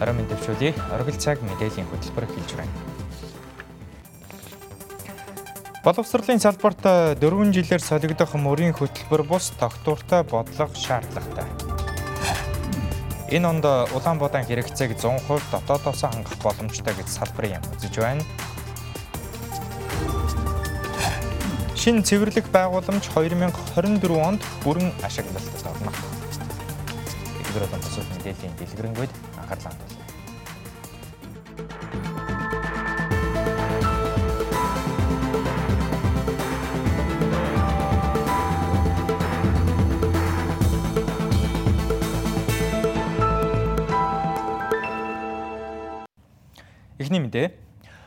Орой мэнд төвшүүлье. Оргил цаг мэдээллийн хөтөлбөр эхэлж байна. Боловсролын салбарт 4 жилээр солигдох мөрийн хөтөлбөр бус тогтвортой бодлого шаардлагатай. Энэ онд Улаанбаатар хэрэгцээг 100% дотоодоос хангах боломжтой гэж салбарын яам үзэж байна. Шинэ цэвэрлэх байгууламж 2024 онд бүрэн ашиглалтад орно. Эдгээр болон бусад мэдээллийн дэлгэрэнгүй анхаарлаа Эхний мэдээ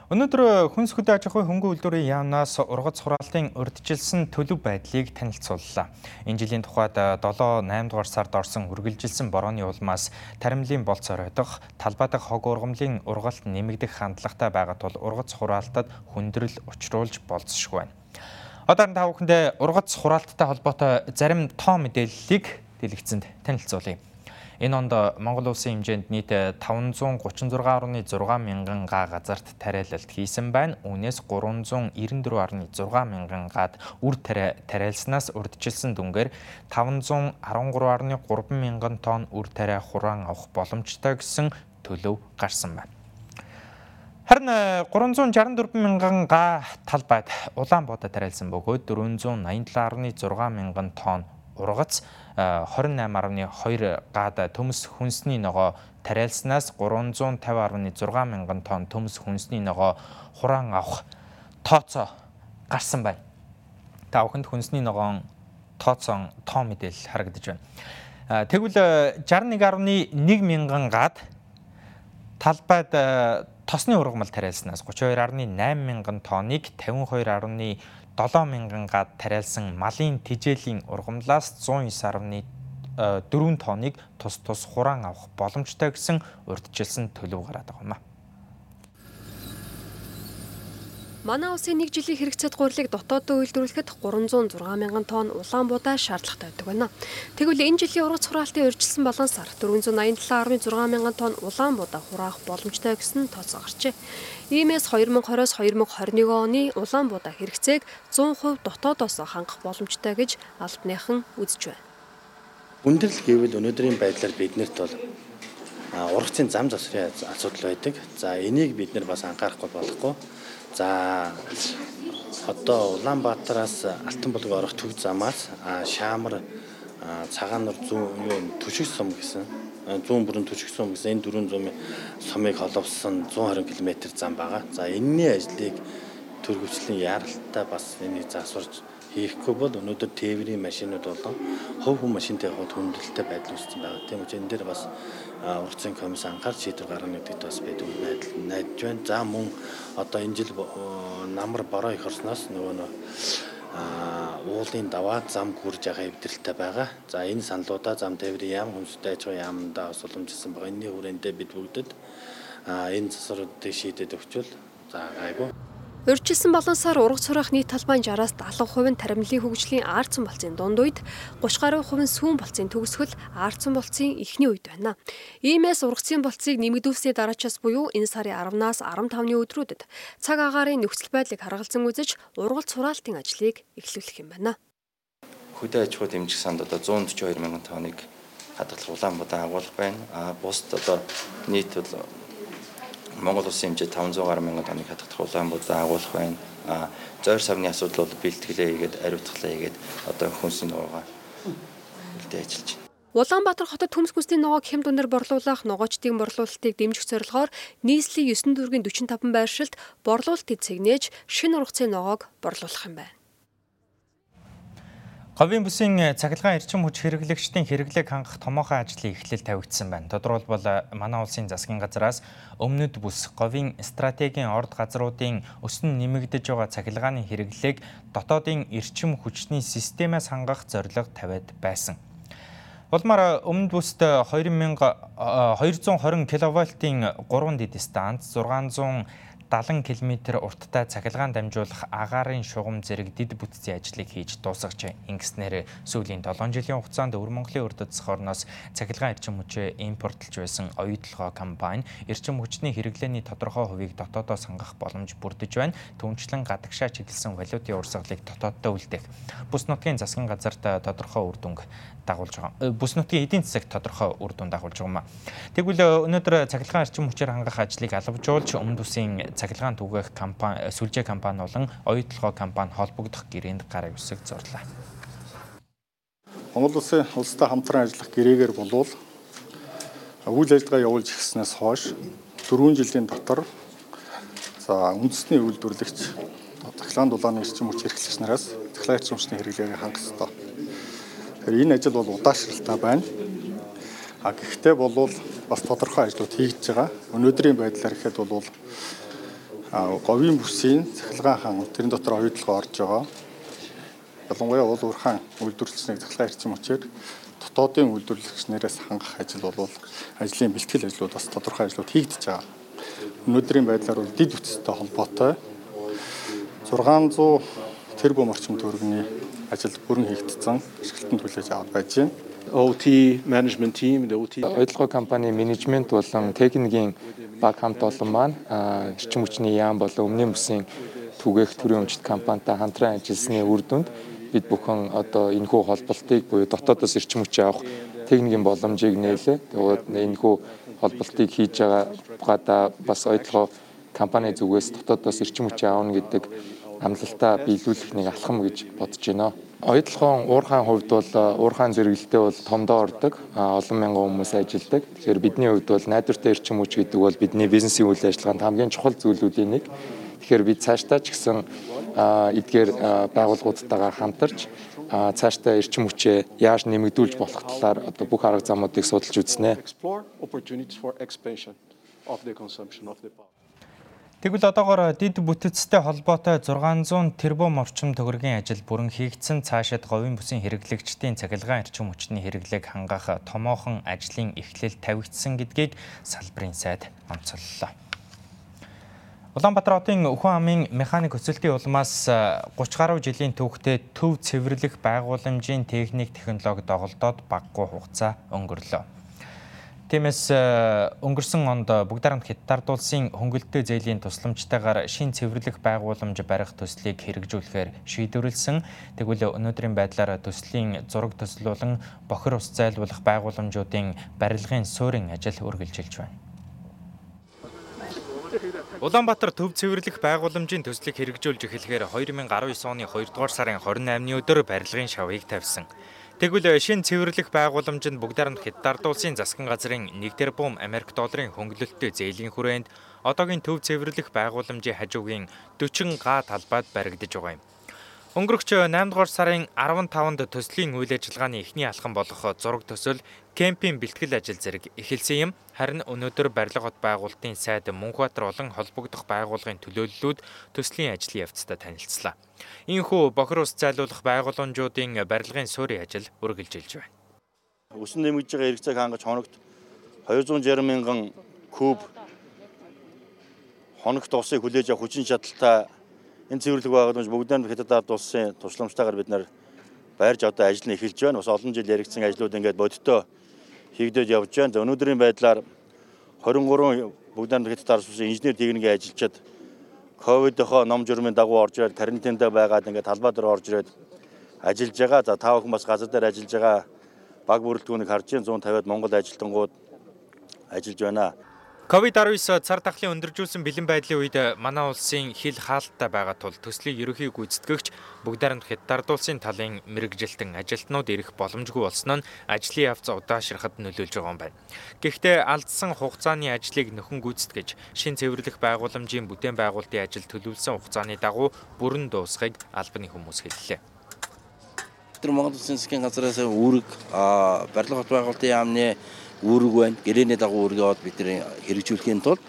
Өнөөдөр хүнс хөдөө аж ахуйн хөнгөн үйлдвэрийн яамнаас ургац хураалтын урьдчилсан төлөв байдлыг танилцууллаа. Энэ жилийн тухайд 7-8 дугаар сард орсон үргэлжилсэн борооны улмаас таримлын болцоор ойдох талбай дахь хог ургамлын ургалт нэмэгдэх хандлагатай байгаа тул ургац хураалтад хүндрэл учруулж болцсошгүй байна. Одоо та бүхэндээ ургац хураалттай холбоотой зарим тоо мэдээллийг дэлгэцэнд танилцуулъя. Энэ онд Монгол улсын хэмжээнд нийт 536.6 мянган га газарт тариалалт хийсэн байна. Үүнээс 394.6 мянган гад үр тариалснаас урдчилсан дүнгээр 513.3 мянган тонн үр тариа хураан авах боломжтой гэсэн төлөв гарсан байна. Харин 364 мянган га талбайд Улаанбаатар тариалсан бөгөөд 487.6 мянган тонн ургац 28.2 гад төмс хүнсний ногоо тариалснаас 350.6 мянган тонн төмс хүнсний ногоо хураан авах тооцоо гарсан байна. Та бүхэнд хүнсний ногоон тооцоон тоо мэдээлэл харагдаж байна. Тэгвэл 61.1 мянган гад талбайд тосны ургамал тариалснаас 32.8 мянган тонныг 52.1 7000 гад тариалсан малын тижээлийн ургамлаас 109.4 э, тонныг тус тус хураан авах боломжтой гэсэн урьдчилсан төлөв гараад байгаа юм а. Манай улсын 1 жилийн хэрэгцээд гурилыг дотооддоо үйлдвэрлэхэд 306 мянган тонн улаан будаа шаардлагатай байдаг байна. Тэгвэл энэ жилийн ургац хураалтын урьдчилсан балансаар 487.6 мянган тонн улаан будаа хураах боломжтой гэсэн тооцоо гарчээ. Иймээс 2020-оос 2021 оны улаан будаа хэрэгцээг 100% дотоодоос хангах боломжтой гэж албаныхан үзэж байна. Хүндрэл гэвэл өнөөдрийн байдлаар биднэрт бол ургацын зам засварын асуудал байдаг. За энийг бид нар бас анхаарахгүй болохгүй За одоо Улаанбаатараас Алтанбулг орох төв замаас Шаамар цагаанар зүүн юу төшиг сум гэсэн зүүн бүрэн төшиг сум гэсэн энэ дөрвөн зүүн сумыг холбосон 120 км зам байгаа. За энэний ажлыг төр хөвчлийн яаралтай бас энийг засварж хийхгүй бол өнөөдөр тээврийн машинууд болон хөв хүн машинтай явахд хүндрэлтэй байдал үүссэн байгаа. Тийм учраас энэ дээр бас ургацын комисс анхаарч шийдвэр гаргана гэдэгт бас бид найдаж байна. За мөн одоо энэ жил намар бороо их орсноос нөгөө нөө уулын даваа зам гүрж байгаа эвдрэлтэй байгаа. За энэ саналуудаа зам тээврийн яам хүнстэй аж ахуйн яамдаа бас уламжилсан байгаа. Энэний хүрээндээ бид бүгдэд энэ засваруудыг шийдэд өгчвөл за гайгүй Урьдчилсан болонсоор ургац сурах нийт талбайн 60-аас 70% нь таримлын хөгжлийн аарцсан болцын дунд үед 30 гаруй хувь нь сүүн болцын төгсгөл аарцсан болцын эхний үед байна. Иймээс ургацын болцыг нэмэгдүүлсний дараачаас буюу энэ сарын 10-наас 15-ны өдрүүдэд цаг агаарын нөхцөл байдлыг харгалзан үзэж ургалт сураалтын ажлыг эхлүүлэх юм байна. Хөдөө аж ахуй дэмжих санд одоо 142 мянган тонныг хадгалах Улаанбаатар агуулга байна. А бусд одоо нийт бол Монгол улсын хэмжээ 500 гаруй мянган тонныг хадгалах Улаанбаатар агуулах байна. А зойр савны асуудал бол бэлтгэлээ хийгээд ариутгалаа хийгээд одоо хүнсний ногоогоо бэлдээ ажиллаж байна. Улаанбаатар хотод төмс хүнсний ногоог хэм дүнээр борлуулах ногоочдын борлуулалтыг дэмжих зорилгоор нийслэлийн 9 дүүргийн 45 байршилд борлуулалтыг цэгнээж шинэ ургацын ногоог борлуулах юм байна. Говийн бүсийн цахилгаан эрчим хүч хэрэглэгчдийн хэрэглээг хангах томоохон ажлын эхлэл тавигдсан байна. Тодорхойлбол манай улсын засгийн газраас өмнөд бүс говийн стратегийн орд газруудын өснө нэмэгдэж байгаа цахилгааны хэрэглээг дотоодын эрчим хүчний системээс хангах зорилго тавиад байсан. Улмаар өмнөд бүст 2000 220 кВт-ийн 3 дид станц 600 70 км урттай цахилгаан дамжуулах агаарын шугам зэрэг дид бүтцийн ажлыг хийж дуусгаж ингэснээр сүүлийн 7 жилийн хугацаанд Өвөр Монголын урд дасах орноос цахилгаан эрчим хүчээ импортлж байсан оюутлогоо компани эрчим хүчний хэрэглээний тодорхой хувийг дотоодоос хангах боломж бүрдэж байна. Түүнчлэн гадагшаа чиглэсэн валютын урсгалыг дотооддоо үлдээх. Бус нутгийн засгийн газарт тодорхой үр дүнг дагуулж байгаа. Бүс нутгийн эдийн засаг тодорхой үр дүн дагуулж байгаа юм а. Тэгвэл өнөөдөр цахилгаан эрчим хүчээр хангах ажлыг алавжуулж өмнөд үсийн цахилгаан түгээх компани сүлжээ компани болон оюутлогоо компани холбогдох гэрээнд гараа үсэг зурлаа. Монгол улсын улстай хамтран ажиллах гэрээгээр болвол үйл ажиллагаа явуулж ирснээс хойш 4 жилийн дотор за үндэсний үйлдвэрлэгч цахилгаан дулааны эрчим хүч хэрэглэгч нараас цахилгаан эрчим хүчний хэрэглээг хангах ёстой. Тэгэхээр энэ ажил бол удаашралтай байна. А гэхдээ болвол бас тодорхой ажлууд хийгдэж байгаа. Өнөөдрийн байдлаар ихэд бол говийн бүсийн цахилгаан хан тэрэн дотор оюутлага орж байгаа. Ялангуяа уул уурхаан үйлдвэрлэгчнийг цахилгаан эрчим хүчээр дотоодын үйлдвэрлэгч нэрээс хангах ажил бол ажлын бэлтгэл ажлууд бас тодорхой ажлууд хийгдэж байгаа. Өнөөдрийн байдлаар бол дид үтстэй холбоотой 600 тэрбум орчим төгрөгийн ажил бүрэн хийгдсэн ашиглалтанд хүлээж аваад байж байна. OT management team, the OT Ойлгоо компани менежмент болон техникийн баг хамт олон маань эрчим хүчний яам болон өмнө бүсийн түгээх төрийн өмчт компанитай хамтран ажилласны үр дүнд бид бүхэн одоо энэхүү холболтыг буюу дотоодоос эрчим хүчээ авах техникийн боломжийг нээлээ. Тэгээд энэхүү холболтыг хийж байгаа гадаа бас ойлгоо компани зүгээс дотоодоос эрчим хүчээ аавна гэдэг амлалтаа биелүүлэх нэг алхам гэж бодож байна. Оюутлогын уурхайн хувьд бол уурхайн зэрэгэлтэй бол томдоо ордог. Олон мянган хүмүүс ажилладаг. Тэгэхээр бидний хувьд бол найдвартай эрчим хүч гэдэг бол бидний бизнесийн үйл ажиллагаанд хамгийн чухал зүйлүүдийн нэг. Тэгэхээр бид цаашдаа ч гэсэн эдгээр байгууллагуудтайгаа хамтарч цаашдаа эрчим хүчээ яаж нэмэгдүүлж болох талаар одоо бүх арга замуудыг судалж үзнэ. Тэгвэл одоогоор дид бүтэцтэй холбоотой 600 тэрбум орчим төгрөгийн ажил бүрэн хийгдсэн цаашид говийн бүсийн хэрэглэгчдийн цахилгаан эрчим хүчний хэрэглээг хангах томоохон ажлын эхлэл тавигдсан гэдгийг салбарын сайд онцоллоо. Улаанбаатар хотын Өхөн амын механик өсөлтийн улмаас 30 гаруй жилийн түүхтэй төв цэвэрлэх байгууламжийн техник технологи доголдоод баггүй хугацаа өнгөрлөө. Тиймээс э, өнгөрсөн онд бүгд хамт хятадд улсын хөнгөлөлтөө зээлийн тусламжтайгаар шин цэвэрлэх байгууламж барих төслийг хэрэгжүүлэхээр шийдвэрлсэн. Тэгвэл өнөөдрийн байдлаар төслийн зураг төслүүлэн бохир ус зайлуулах байгууламжуудын барилгын суурин ажил үргэлжилж байна. Улаанбаатар төв цэвэрлэх байгууламжийн төслийг хэрэгжүүлж эхлэхээр 2019 оны 2 дугаар сарын 28-ны өдөр барилгын шавыг тавьсан. Тэгвэл э, шин цэвэрлэх байгууламж нь бүгдээрээ Хятад улсын засгийн газрын 1 тэрбум Америк долларын хөнгөлөлттэй зээлийн хүрээнд одоогийн төв цэвэрлэх байгууламжийн хажуугийн 40 га талбайд баригдаж байгаа юм. Өнгөрөх 8 дугаар сарын 15-нд төслийн үйл ажиллагааны эхний алхам болох зураг төсөл кемпийн бэлтгэл ажил зэрэг эхэлсэн юм. Харин өнөөдөр барилга хот байгуулалтын сайд Мөнхбаатар олон холбогдох байгууллагын төлөөллүүд төслийн ажлын явцдаа танилцлаа. Иймээс бохир ус зайлуулах байгууламжуудын барилгын суурийн ажил үргэлжилж байна. Өсөн нэмэгдэж байгаа хэрэгцээг хангаж хоногт 260 мянган куб хоногт усыг хүлээж авах хүчин чадалтай энэ цэвэрлэг байгууламж бүгдээр хятад ард улсын тусламжтайгаар бид нар байрж одоо ажил нь эхэлж байна. Бас олон жил яригдсан ажлууд ингээд бодиттой хийгдэж явж байна. За өнөөдрийн байдлаар 23 бүгдээр хятад ард улсын инженер техникийн ажилчид ковидынхоо ном журмын дагуу орж ирээд карантинд байгаад ингээд талбай дээр орж ирээд ажиллаж байгаа. За тав хүн бас газар дээр ажиллаж байгаа баг бүрэлдэхүүнийг харж 150-аад Монгол ажилтнууд ажиллаж байна. Ковид-19 цар тахлын өндөржүүлсэн бэлэн байдлын үед манай улсын хил хаалттай байгаа тул төслийн ерөнхий гүйцэтгэгч бүгдээрэн хятад улсын талын мэрэгжилтэн ажилтнууд ирэх боломжгүй болсон нь ажлын явц удаашрахад нөлөөлж байгаа юм байна. Гэхдээ алдсан хугацааны ажлыг нөхөн гүйцэтгэж шин цэвэрлэх байгууламжийн бүтээн байгуулалтын ажил төлөвлөсөн хугацааны дагуу бүрэн дуусхийг албаны хүмүүс хэллээ. Тэр Монгол Улсын засгийн газраас үүрэг барилга хот байгуулалтын яамны үүрэг байна. Гэрээний дагуу үүргээ бид нэр хэрэгжүүлэхийн тулд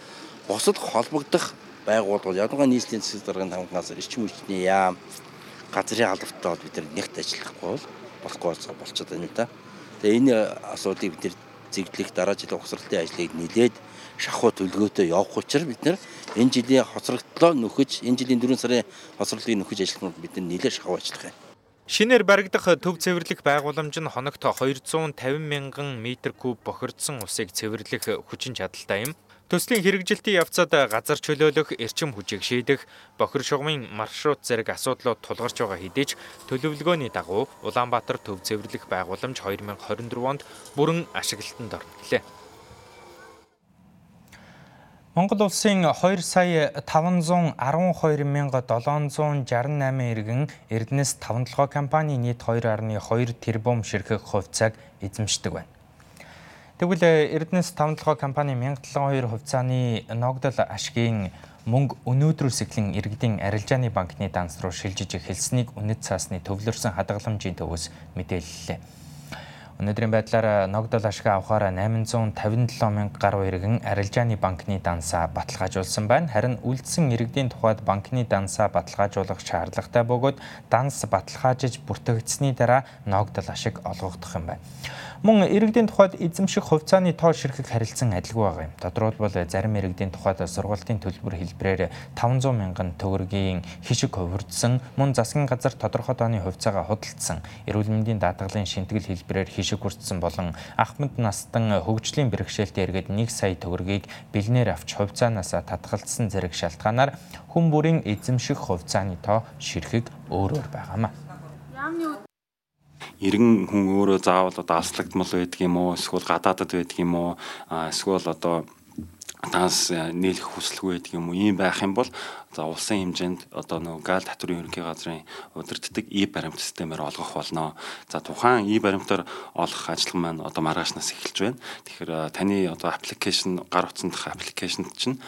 босод холбогдох байгууллагууд ядууга нийслэлийн засаг даргын хамгаалаас эрчим хүчний яам газрын албатай бид нар нэгт ажиллахгүй бол болохгүй болчиход байна да. Тэгээ энэ асуудлыг бид зэглэх дараа жилийн угсралтын ажлыг нэлээд шахуу төлгөөтэй явах учраас бид нар Энэ жилийн хоцрогдлоо нөхөж, энэ жилийн 4 сарын хоцролтыг нөхөж ажиллах нь бид нэлээд шахав ажиллах юм. Шинээр баригдах төв цэвэрлэх байгууламж нь хоногт 250 мянган метр куб бохирдсон усыг цэвэрлэх хүчин чадалтай юм. Төслийн хэрэгжилтийн явцад газар чөлөөлөх, эрчим хүчийг шийдэх, бохир шугамын маршрут зэрэг асуудлууд тулгарч байгаа хэдий ч төлөвлөгөөний дагуу Улаанбаатар төв цэвэрлэх байгууламж 2024 онд бүрэн ашиглалтанд орно гэлээ. Монгол улсын 2 сая 512,768 иргэн Эрдэнэс 57 компани нийт 2.2 тэрбум ширхэг хувьцааг эзэмшдэг байна. Тэгвэл Эрдэнэс 57 компани 1072 хувьцааны ногдол ашгийн мөнгө өнөөдрөөс эхлэн иргэдийн арилжааны банкны данс руу шилжиж эхэлснийг үнэт цаасны төвлөрсөн хадгаламжийн төвөөс мэдээллээ. Өнөөдрийн байдлаар ногдол ашиг авахаар 857 мянга гаруй иргэн арилжааны банкны дансаа баталгаажуулсан байна. Харин үлдсэн иргэдийн тухайд банкны дансаа баталгаажуулах шаардлагатай бөгөөд данс баталгаажиж бүртгэгдсэний дараа ногдол ашиг олгогдох юм байна. Мөн иргэдийн тухайд эзэмших хувьцааны тоо ширхэг харилцан адилгүй байгаа юм. Тодорхойлбол зарим иргэдийн тухайд сургалтын төлбөр хэлбэрээр 500 мянган төгрөгийн хишиг хувирдсан, мөн засгийн газар тодорхой тооны хувьцаагаа худалдсан, эрүүл мэндийн даатгалын шинтгэл хэлбэрээр хишиг хүртсэн болон ахмад настан хөгжлийн бэрхшээлтэй иргэд 1 сая төгрөгийг бэлнээр авч хувьцаанаас татгалзсан зэрэг шалтгаанаар хүн бүрийн эзэмших хувьцааны тоо ширхэг өөр өөр байгаамаа иргэн хүн өөрөө заавал одоо аслагдмал байдаг юм уу? Эсвэл гадаадад байдаг юм уу? Эсвэл одоо данс нийлэх хүсэлгүй байдаг юм уу ийм байх юм бол За улсын хэмжээнд одоо нөгөө гал татврын ерөнхий газрын удирддаг и баримт системээр олгох болно. За тухайн и баримтаар олох ажиллагаа маань одоо маргаашнаас эхэлж байна. Тэгэхээр таны одоо аппликейшн гар утсандах аппликейшнд чинь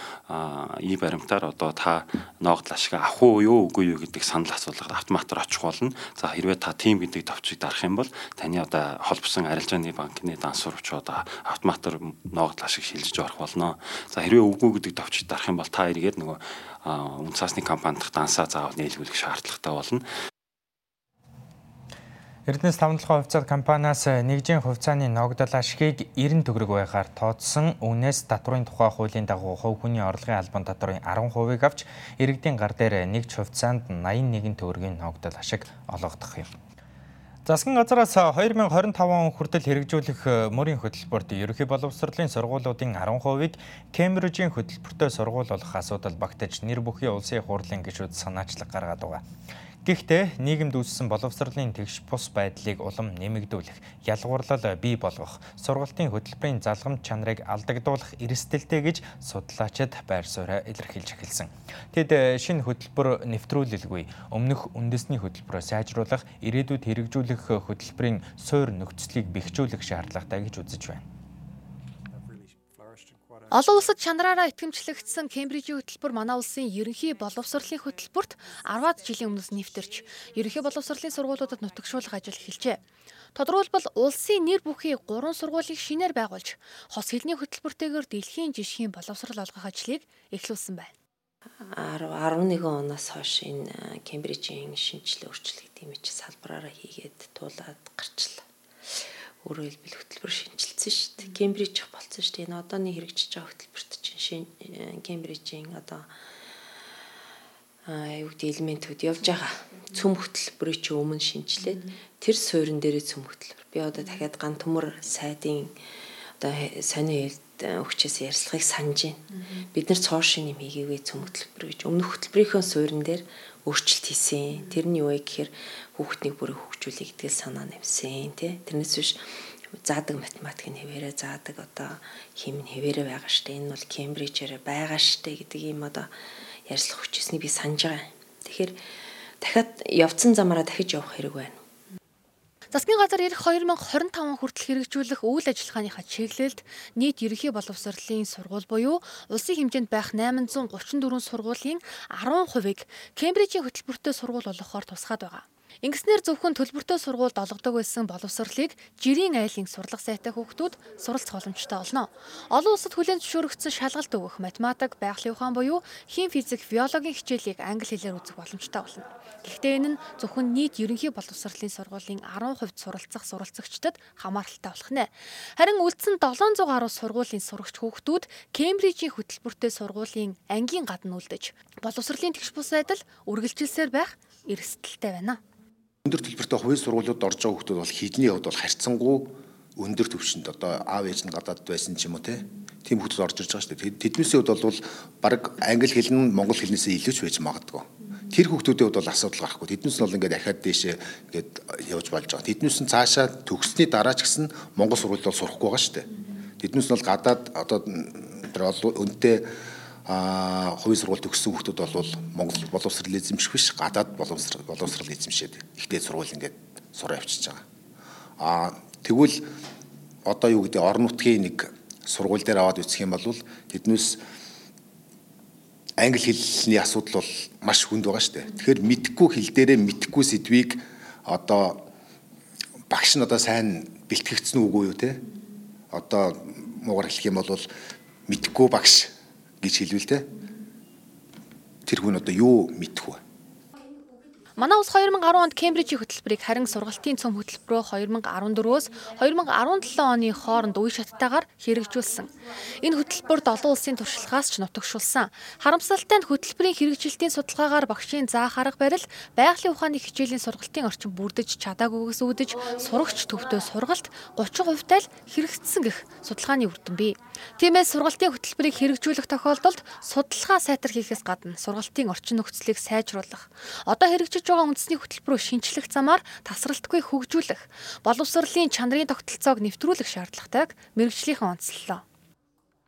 и баримтаар одоо та ногдол ашиг авах уу юу үгүй юу гэдэг санал асуулгад автоматар очих болно. За хэрвээ та тим гэдэг товчийг дарах юм бол таны одоо холбосон арилжааны банкны дансуур очоо одоо автоматар ногдол ашиг шилжиж орох болно. За хэрвээ үгүй гэдэг товчийг дарах юм бол та эргээд нөгөө үн цаасны компанидх дансаа заавал нийлгүүлэх шаардлагатай болно. Эрдэнэс 57 хувьцаат компаниас нэгжийн хувьцааны ногдол ашгийг 90 төгрөг байгаар тооцсон. Үүнээс татврын тухай хуулийн дагуу хувь хүний орлогын албан татврын 10%-ыг авч иргэдийн гар дээр нэгж хувьцаанд 81 төгрөгийн ногдол ашиг олгодох юм. Засгийн газараас 2025 он хүртэл хэрэгжүүлэх э, мөрийн хөтөлбөрт ерөнхий боловсролын сургуулиудын 10%-ыг Кембрижийн хөтөлбөртөө сургууль болох асуудал багтаж нэр бүхий улсын хурлын гишүүд санаачлаг гаргаад байгаа. Гэхдээ нийгэмд үүссэн боловсролын тэгш бус байдлыг улам нэмэгдүүлэх, ялгуурлал бий болгох, сургалтын хөтөлбөрийн залгамж чанарыг алдагдуулах эрсдэлтэй гэж судлаачид байр сууриа илэрхийлж эхэлсэн. Тэд э, шинэ хөтөлбөр нэвтрүүлэлгүй өмнөх үндэсний хөтөлбөрөө сайжруулах, ирээдүйд хэрэгжүүлэх хөтөлбөрийн суур нөхцөлийг бэхжүүлэх шаардлагатай гэж үзэж байна. Олон улсад чанараараа итгэмжлэгдсэн Кембрижийн хөтөлбөр манай улсын ерөнхий боловсролын хөтөлбөрт 10-аад жилийн өмнөөс нэвтэрч ерөнхий боловсролын сургуулиудад нутагшуулах ажил эхэлжээ. Тодорхойлбол улсын нэр бүхий 3 сургуулийг шинээр байгуулж, хос хэлний хөтөлбөртэйгээр дэлхийн жишгийн боловсрол олгох ажлыг эхлүүлсэн байна. 11 оноос хойш энэ Кембрижийн шинжилгээ өөрчлөлт гэдэг юм чи салбараараа хийгээд туулаад гарчлаа өөрөөр хэлбэл хөтөлбөр шинжилсэн шүү дээ. Кембриж болцсон шүү дээ. Энэ одооны хэрэгжиж байгаа хөтөлбөрт чинь шин Кембрижийн одоо аа юу гэдэг элементүүд явж байгаа. Цөм хөтөлбөрийг чи өмнө шинжилээд тэр суурин дээрээ цөм хөтөлбөр. Би одоо дахиад ган төмөр сайдын одоо сони өгчээс ярьслахыг санаж байна. Бид нар цоошин юм хийгээгүй цөм хөтөлбөр гэж өмнөх хөтөлбөрийнхөө суурин дээр өөрчлөлт хийсэн. Тэр нь юу вэ гэхээр хүүхднийг бүрээ хөгжүүлэх гэдгээл санаа нэвсэн тий. Тэрнээс биш заадаг математикийн хэвээрээ заадаг одоо хим нь хэвээрээ байгаа штэ. Энэ бол Кембрижээр байгаа штэ гэдэг ийм одоо ярьслах хүчээсний би санаж байгаа. Тэгэхээр дахиад явцсан замаараа дахиж явах хэрэг байна. Засгийн газар ирэх 2025 хүртэл хэрэгжүүлэх үйл ажиллагааныхаа чиглэлд нийт ерөнхий боловсролын сургууль буюу улсын хэмжээнд байх 834 сургуулийн 10%-ыг Кембрижийн хөтөлбөртөө сургууль болгохоор тусгаад байгаа. Ингэснээр зөвхөн төлбөртэй сургуульд олгодог байсан боловсролыг жирийн айлын сурлах сайтай хүүхдүүд суралцах боломжтой болно. Олон улсад хүлээн зөвшөөрөгдсөн шалгалт өгөх математик, байгалийн ухаан буюу хим физик, биологийн хичээлийг англи хэлээр үзэх боломжтой болно. Гэхдээ энэ нь зөвхөн нийт ерөнхий боловсролын сургуулийн 10% суралцах суралцагчдад хамааралтай болох нэ. Харин үлдсэн 700 гаруй сургуулийн сурагч хүүхдүүд Кембрижийн хөтөлбөртэй сургуулийн ангийн гадна үлдэж боловсролын тэгш бус байдал үргэлжилсээр байх эрсдэлтэй байна өндөр төлбөртэй хувийн сургуулиуд орж байгаа хүмүүс бол хідний хувьд бол харьцангуй өндөр төвшөнд одоо аав ээж нь гадаад байсан ч юм уу тийм хүмүүс орж ирж байгаа шүү дээ. Тэднийсээ хувьд бол баг англи хэл нь монгол хэлнээсээ илүү ч байж магадгүй. Тэр хүмүүсийн хувьд бол асуудал гарахгүй. Тэднээс нь бол ингээд дахиад дээшээ ингээд явж болж байгаа. Тэднээс нь цаашаа төгссний дараа ч гэсэн монгол сургууль бол сурахгүй байгаа шүү дээ. Тэднээс нь бол гадаад одоо тэр өнтэй а хувийн сургууль төгссөн хүмүүс бол Монгол боловсрал эзэмших биш гадаад боловсрал боловсрал эзэмшээд ихтэй сургууль ингээд сураа явчихж байгаа. А тэгвэл одоо юу гэдэг орон нутгийн нэг сургууль дээр аваад үсэх юм бол тэднээс англи хэлний асуудал бол маш хүнд байгаа шүү дээ. Тэгэхээр мэдхгүй хэл дээрээ мэдхгүй сэдвийг одоо багш нь одоо сайн бэлтгэгдсэн үгүй юу те? Одоо муугар хэлэх юм бол мэдхгүй багш гэж хэлвэл те тэр хүн одоо юу мэдэх вэ? Манай улс 2010 онд Кембрижийн хөтөлбөрийг харин сургалтын цөм хөтөлбөрөөр 2014-өөс 2017 оны хооронд үе шаттайгаар хэрэгжүүлсэн. Энэ хөтөлбөрт олон улсын туршлагаас ч нутагшуулсан. Харамсалтай нь хөтөлбөрийн хэрэгжилтийн судалгаагаар багшийн заах арга барил, байгалийн ухааны хичээлийн сургалтын орчин бүрдэж чадаагүйгээс үүдэж сурагч төвдөө сургалт 30% тал хэрэгжсэн гэх судалгааны үр дүн бий. Тиймээс сургалтын хөтөлбөрийг хэрэгжүүлэх тохиолдолд судалгаа сайтар хийхээс гадна сургалтын орчин нөхцөлийг сайжруулах, одоо хэрэгжиж байгаа үндэсний хөтөлбөрөө шинчлэх замаар тасралтгүй хөгжүүлэх, боловсролын чанарын тогтолцоог нэвтрүүлэх шаардлагатайг мэрэгжлийнхэн онцллоо.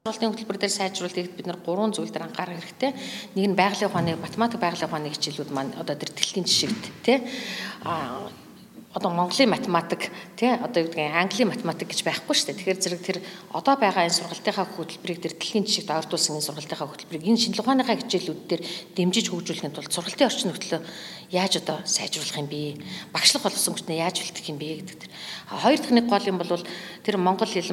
Сургалтын хөтөлбөр дээр сайжруулалтыг бид нар гурван зүйл дээр анхаарах хэрэгтэй. Нэг нь байгалийн ухааны математик байгалийн ухааны хичээлүүд маань одоо тэр дэлхийн жишгт тий а одоо Монголын математик тий одоо юу гэдгийг Английн математик гэж байхгүй шүү дээ. Тэгэхээр зэрэг тэр одоо байгаа энэ сургалтынхаа хөтөлбөрийг тэр дэлхийн жишгт ойртуулсан энэ сургалтынхаа хөтөлбөрийг энэ шинжилгээ ухааныхаа хичээлүүд дээр дэмжиж хөгжүүлэхэд тулд сургалтын орчин нөхцөлөө яаж одоо сайжруулах юм бэ? Багшлах болсон хүчнээ яаж бэлтгэх юм бэ гэдэг тэр. Хоёр дахь нэг гол юм бол тэр Монгол хэл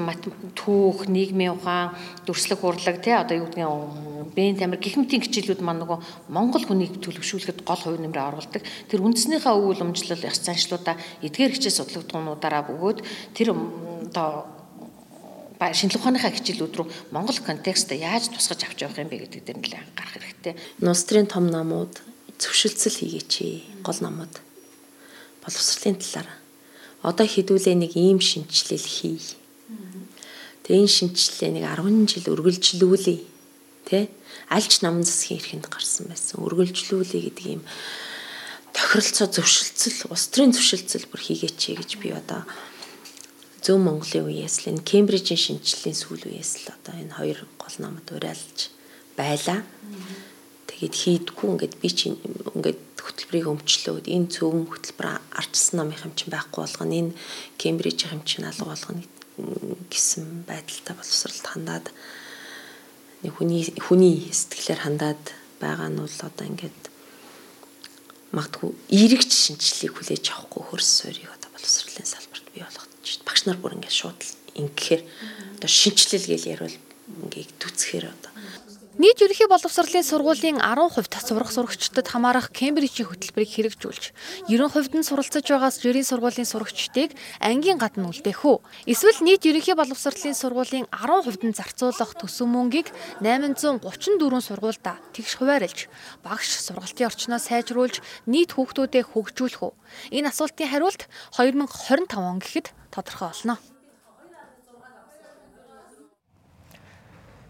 түүх, нийгмийн ухаан, дүрслэх урлаг тий одоо юу гэдгийг бэн тамир гих мэтийн хичээлүүд маань нөгөө Монгол хүнийг төлөвшүүлэхэд гол хувь нэмрээ оруулдаг. Тэр үндснийхээ өвөл өмжлөл ёс заншлуудаа эдгээр хичээл судлагдгуунуудаараа бөгөөд тэр одоо шинжлэх ухааныхаа хичээлүүд рүү Монгол контекстаа яаж тусгаж авч явах юм бэ гэдэг дээр нэлээд анхаарах хэрэгтэй. Нустрын том намууд зөвшөлтсөл хийгээч гол намууд боловсролын талаар одоо хідүүлээ нэг ийм шинжилэл хий. Тэгээ энэ шинжилгээ нэг 10 жил үргэлжлүүлээ. Тэ? Альч намын засгийн эрхэнд гарсан байсан. Үргэлжлүүлээ гэдэг ийм тохиролцоо зөвшөлтсөл, улс төрийн зөвшөлтсөл бүр хийгээч гэж би одоо Зөв Монголын үеэс л энэ Кембрижийн шинжилгээний сүүл үеэс л одоо энэ хоёр гол намд уриалж байлаа. Тэгээд хийдгүү ингээд би чи ингээд хөтөлбөрийг өмчлөөд энэ цөм хөтөлбөр арчсан намын хэмжин байхгүй болгоно. Энэ Кембрижийн хэмжин алга болгоно гэсэн байдалтай боловсролд хандаад нэг хүний хүний сэтгэлээр хандаад байгаа нь бол одоо ингээд магадгүй эрэгч шинжилгээг хүлээж авахгүй хөрс суурийг одоо боловсролын салбарт бий болгож багш нар бүр ингээд шууд ингэхээр одоо шинжилэл гэж ярил ингээд түцхээр одоо Нийт ерөнхий боловсролын сургуулийн 10% сурах сурагчдад хамаарах Кембрижийн хөтөлбөрийг хэрэгжүүлж 90% нь суралцж байгаас жирийн сургуулийн сурагчдыг ангийн гадна үлдээх үү? Эсвэл нийт ерөнхий боловсролын сургуулийн 10% нь зарцуулах төсөв мөнгийг 834 сургуульда тэгш хуваарлж багш сургалтын орчноо сайжруулж нийт хүүхдүүдэд хөгжүүлэх үү? Энэ асуултын хариулт 2025 он гэхэд тодорхой болно.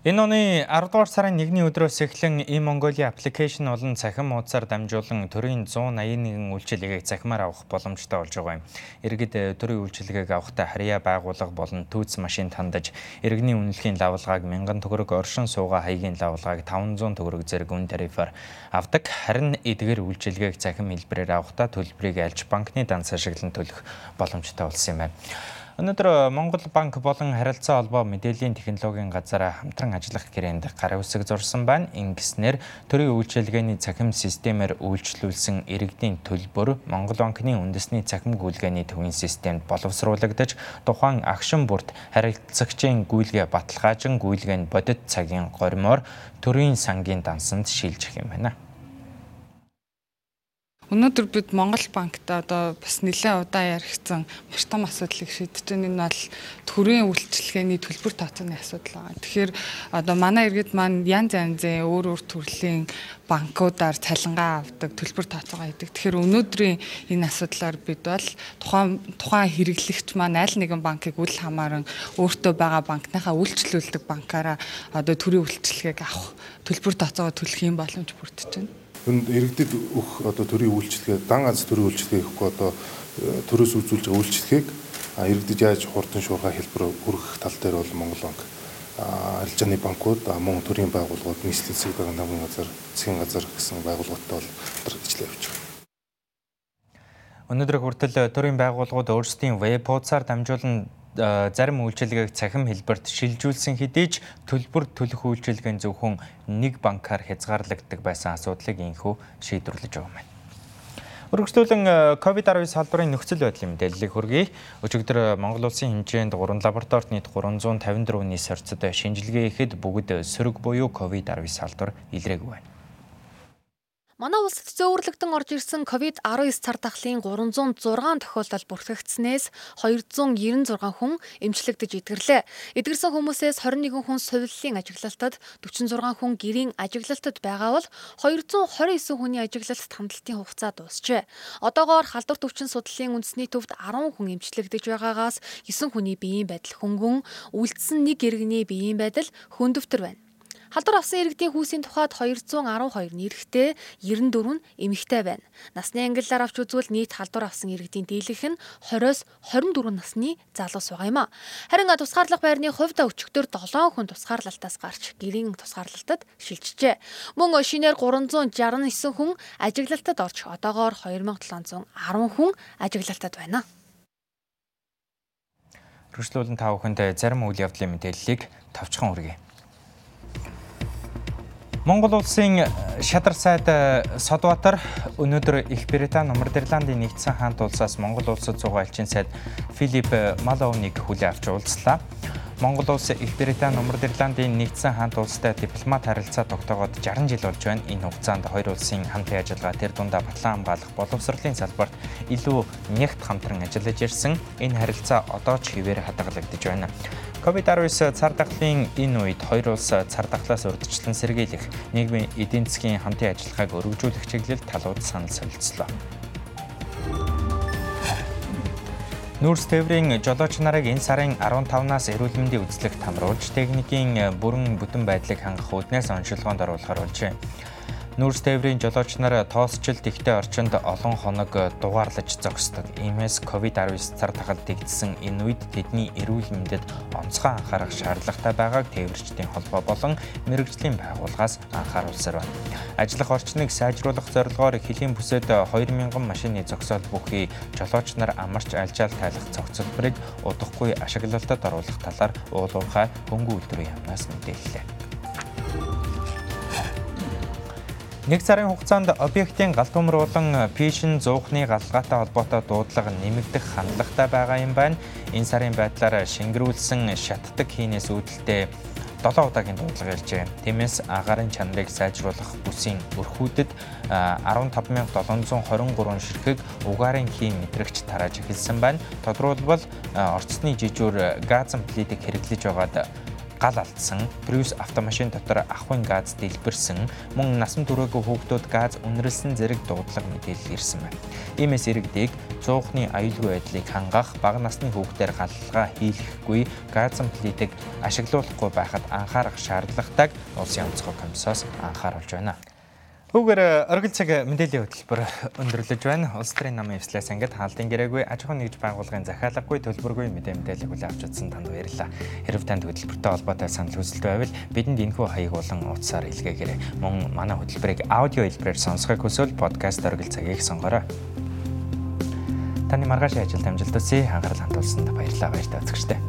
Энэ оны 10 дугаар сарын 1-ний өдрөөс эхлэн e-Mongolia аппликейшн болон цахим хуудасаар дамжуулан төрийн 181 үйлчилгээг цахимаар авах боломжтой болж байгаа юм. Иргэд э, төрийн үйлчилгээг авахдаа харьяа байгууллага болон түүц машин тандаж иргэний үнэлгээний лавлгааг 1000 төгрөг, оршин суугаа хаягийн лавлгааг 500 төгрөг зэрэг үн тарифаар авдаг. Харин эдгээр үйлчилгээг цахим хэлбэрээр авахдаа төлбөрийг альж банкны данс ашиглан төлөх боломжтой болсон юм байна. Өнөөдөр Монгол банк болон харилцаа холбоо мэдээллийн технологийн газар хамтран ажиллах гэрээнд гарын үсэг зурсан байна. Ингэснээр төрийн үйлчилгээний цахим системээр үйлчлүүлсэн иргэдийн төлбөр Монгол банкны үндэсний цахим гүйлгээний төвийн системд боловсруулагдаж тухайн агшин бүрт харилцагчийн гүйлгээ баталгаажин гүйлгээ нь бодит цагийн горимоор төрийн сангийн дансанд шилжих юм байна. Өнөөдөр бид Монгол банктай одоо бас нэлээд удаа яригдсан маш том асуудлыг шийдэж байна. Энэ бол төрийн үйлчлэгээний төлбөр тооцооны асуудал байгаа. Тэгэхээр одоо манай иргэд маань янз янзын өөр өөр төрлийн банкудаар цалингаа авдаг, төлбөр тооцоогоо хийдэг. Тэгэхээр өнөөдрийн энэ асуудлаар бид бол тухайн тухайн хэрэглэгч маань аль нэгэн банкыг үл хамааран өөртөө байгаа банкныхаа үйлчлүүлдэг банкаараа одоо төрийн үйлчлэгээг авах, төлбөр тооцоогоо төлөх юм боломж бүрдэж байна иргэдэд өгөх одоо төрийн үйлчлэгээ дан аз төрийн үйлчлэгээ өгөхгүй одоо э, төрөөс үзүүлж байгаа үйлчлэгийг иргэдэд яаж хурдан шуурхай хэлбэр хүргэх тал дээр бол Монгол банк арилжааны банкуд мөн төрийн байгууллагууд нийслэлийн засаг дарганы намын газар засгийн газар гэсэн байгууллагуудтай бол ажиллаж явж байна. Өнөөдөр хүртэл төрийн байгууллагууд өөрсдийн веб хуудасаар дамжуулан зарим үйлчилгээг цахим хэлбэрт шилжүүлсэн хэдий ч төлбөр төлөх үйлчилгээний зөвхөн нэг банкар хязгаарлагддаг байсан асуудлыг инхүү шийдвэрлэж байгаа юм. Өргөжлүүлэн COVID-19 салбарын нөхцөл байдлын мэдээллийг хүргэе. Өчигдөр Монгол улсын хэмжээнд 3 лабораторид нийт 354 нийс орцод шинжилгээ хийхэд бүгд сөрөг буюу COVID-19 салбар илрээгүй байна. Манай улсад зөөвөрлөгдөн орж ирсэн COVID-19 цар тахлын 306 тохиолдол бүртгэгдснээс 296 хүн эмчлэгдэж эдгэрлээ. Эдгэрсэн хүмүүсээс 21 хүн сувиллын ажиглалтад, 46 хүн гэрийн ажиглалтад байгаа бол 229 хүний ажиглалт хандлтын хугацаа дуусжээ. Одоогоор халдвар төвчин судлалын үндэсний төвд 10 хүн эмчлэгдэж байгаагаас 9 хүний биеийн байдал хөнгөн, үлдсэн нэг иргэний биеийн байдал хөндөвтөр байна. Халдвар авсан иргэдийн хүүсийн тухайд 212 нь эрэгтэй, 94 нь эмэгтэй байна. Насны ангиллаар авч үзвэл нийт халдвар авсан иргэдийн дийлэнх нь 20-оос 24 насны залуус байгаа юм а. Харин тусгаарлах байрны хувьд өчигдөр 7 хүн тусгаарлалтаас гарч гэрийн тусгаарлалтад шилжжээ. Мөн шинээр 369 хүн ажиглалтад орж одоогоор 2710 хүн ажиглалтад байна. Хөршлүүлэн та бүхэнд зарим үйл явдлын мэдээллийг тавчхан хүргэе. Монгол улсын шадар сайд Содбаатар өнөөдөр Их Британи, Нумар Ирландын нэгдсэн хаант улсаас Монгол улсад зугаа элчин сайд Филипп Маловныг хүлээн авч уулзлаа. Монгол улс Их Британи, Нумар Ирландын нэгдсэн хаант улстай дипломат харилцаа тогтоогоод 60 жил болж байна. Энэ хугацаанд хоёр улсын хамтын ажиллагаа тэр дундаа батлан хамгаалах боловсролын салбарт илүү нягт хамтран ажиллаж ирсэн. Энэ харилцаа одоо ч хിവэр хадгалагдаж байна. COVID-19 цар тахлын энэ үед хоёр улс цар тахлаас урдчлан сэргийлэх нийгмийн эдийн засгийн хамтын ажиллагааг өргөжүүлэх чиглэлд талууд санал солилцлоо. Нүүрс тээврийн жолооч нарыг энэ сарын 15-наас эрүүл мэндийн үзлэгт хамруулж техникийн бүрэн бүтэн байдлыг хангах үүднээс онцлогоонд оруулахар болжээ. Нүүрс тээврийн жолооч нар тоосчлт ихтэй орчинд олон хоног дугаарлаж зогсдог. Иймээс COVID-19 цар тахад дэгдсэн энэ үед тэдний эрүүл мэндэд онцгой анхаарах шаардлагатай байгааг тээвэрчдийн холбоо болон мэрэгжлийн байгууллагаас анхааруулсаар байна. Ажиллах орчныг сайжруулах зорилгоор хөлийн бүсэд 2000 машины зогсоол бүхий жолооч нар амарч альжаал тайлах цогцлборыг удахгүй ашиглалтад оруулах талаар уулуурхай хөнгөн үйлдвэрийн яамнаас мэдээллээ. Нэг сарын хугацаанд объектын галтумар болон пишин зуухны галгаатай холбоотой дуудлага нэмэгдэх хандлагатай байгаа юм байна. Энэ сарын байдлаар шингэрүүлсэн шатдаг хийнээс үүдэлтэй 7 удаагийн дуудлага ялжээ. Тиймээс агарын чанарыг сайжруулах бүсийн өрхүүдэд 15723 ширхэг угаарын хийн мэдрэгч тарааж эхэлсэн байна. Тодорхойлбол орцсны жижүүр газан плитийг хэрэглэж байгаад гал алдсан, Prius автомашин дотор ахуйн газ дэлбэрсэн, мөн насан туршаагүй хүүхдүүд газ үнэрлсэн зэрэг дуудлага мэдээлэл ирсэн байна. Иймээс иргэдийг цуухны аюулгүй байдлыг хангах, бага насны хүүхдээр галлага хийлгэхгүй газан плитийг ашиглуулахгүй байхад анхаарах шаардлагатайг Улсын онцгой комиссоос анхааруулж байна. Хүүгээр оргил цаг мэдээллийн хөтөлбөр өндөрлөж байна. Улс төрийн намын эвслээс ангид хаалтын гэрээгүй аж ахуйн нэгж байгууллагын захиалгагүй төлбөргүй мэдээ мэдээлэл хүлээн авч утсан танд баярлалаа. Хэрв танд хөтөлбөртэй холбоотой санал хүсэлт байвал бидэнд энэхүү хаяг болон утсаар илгээгээрэй. Мөн манай хөтөлбөрийг аудио хэлбэрээр сонсохыг хүсвэл подкаст оргил цагийг сонгоорой. Таны маргааш ажилд амжилт хүсье. Анхаарал хандуулсанд баярлалаа. Баяр та үзэгчтэй.